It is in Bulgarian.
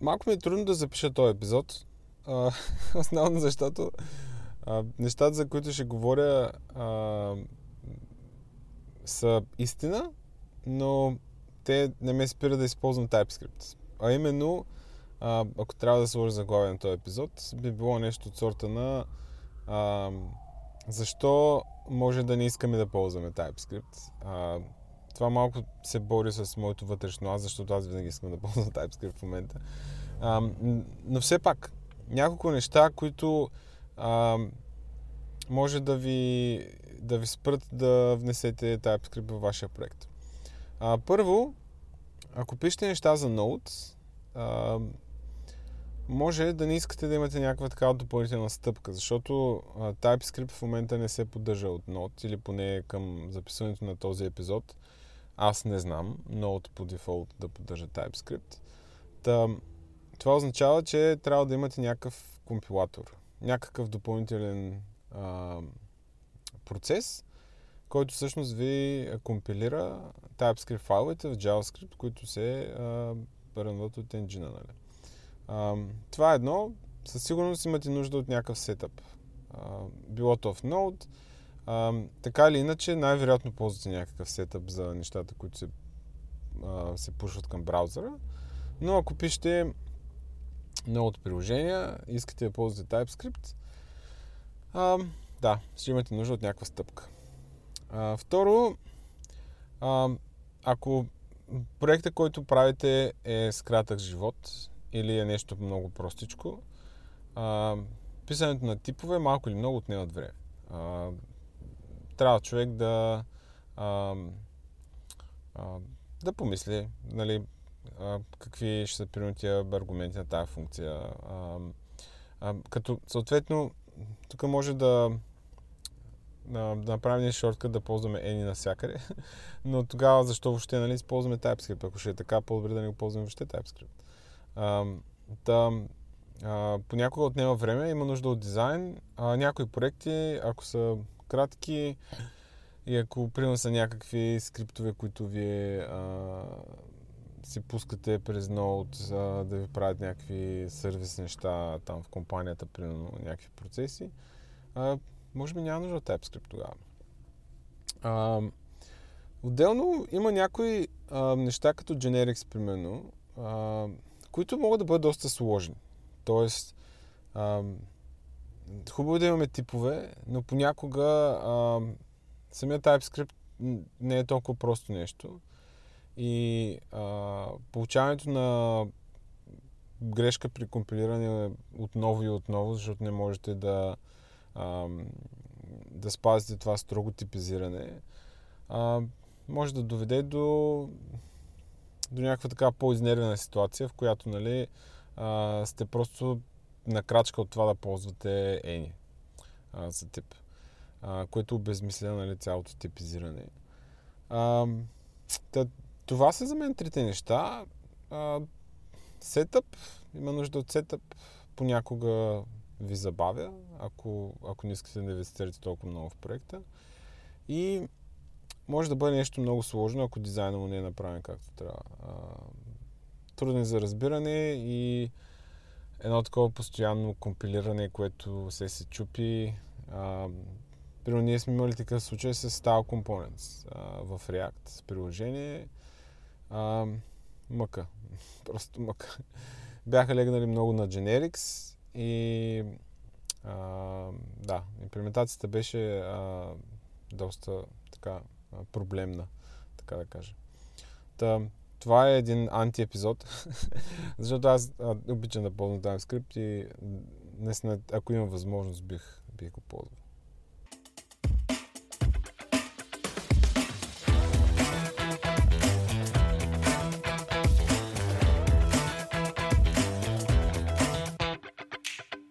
малко ми е трудно да запиша този епизод. А, основно защото а, нещата, за които ще говоря, а, са истина, но те не ме спира да използвам TypeScript. А именно, а, ако трябва да сложа заглавие на този епизод, би било нещо от сорта на а, защо може да не искаме да ползваме TypeScript. А, това малко се бори с моето вътрешно аз, защото аз винаги искам да ползвам TypeScript в момента. А, но все пак, няколко неща, които а, може да ви, да ви спрат да внесете TypeScript във вашия проект. А, първо, ако пишете неща за Node, а, може да не искате да имате някаква такава допълнителна стъпка, защото а, TypeScript в момента не се поддържа от Node, или поне към записването на този епизод. Аз не знам Node по дефолт да поддържа TypeScript. Та, това означава, че трябва да имате някакъв компилатор, някакъв допълнителен а, процес, който всъщност ви компилира TypeScript файловете в JavaScript, които се рънват от енджина. Нали? А, това е едно. Със сигурност имате нужда от някакъв сетъп. А, било то в Node. А, така или иначе, най-вероятно ползвате някакъв сетъп за нещата, които се, а, се пушват към браузъра. Но ако пишете Node приложения, искате да ползвате TypeScript, а, да, ще имате нужда от някаква стъпка. А, второ, а, ако проекта, който правите е с кратък живот или е нещо много простичко, а, писането на типове малко или много отнемат време. А, трябва човек да а, а, да помисли нали, а, какви ще са принудия аргументи на тази функция. А, а, като съответно тук може да да, направим един да ползваме Any навсякъде. Но тогава защо въобще нали, използваме TypeScript? Ако ще е така, по-добре да не го ползваме въобще TypeScript. А, да, а, понякога отнема време, има нужда от дизайн. А, някои проекти, ако са кратки и ако примерно са някакви скриптове, които вие а, си пускате през Node а, да ви правят някакви сервис неща там в компанията, примерно някакви процеси, а, може би няма нужда от TypeScript тогава. А, отделно има някои а, неща като generics, примерно, а, които могат да бъдат доста сложни. Тоест, а, хубаво е да имаме типове, но понякога а, самият TypeScript не е толкова просто нещо. И а, получаването на грешка при компилиране отново и отново, защото не можете да а, да спазите това строго типизиране, а, може да доведе до, до някаква така по-изнервена ситуация, в която нали, а, сте просто на крачка от това да ползвате Ени а, за тип, а, което обезмисля нали, цялото типизиране. А, та, това са за мен трите неща. А, сетъп, има нужда от сетъп, понякога ви забавя, ако, ако не искате да инвестирате толкова много в проекта. И може да бъде нещо много сложно, ако дизайна му не е направен както трябва. Труден за разбиране и едно такова постоянно компилиране, което се се чупи. А, Примерно ние сме имали такъв случай с Style Components а, в React с приложение. А, мъка. Просто мъка. Бяха легнали много на Generics и а, да, имплементацията беше а, доста така проблемна, така да кажа. Та, това е един антиепизод, защото аз обичам да ползвам TypeScript и наистина, ако имам възможност, бих, бих го ползвал.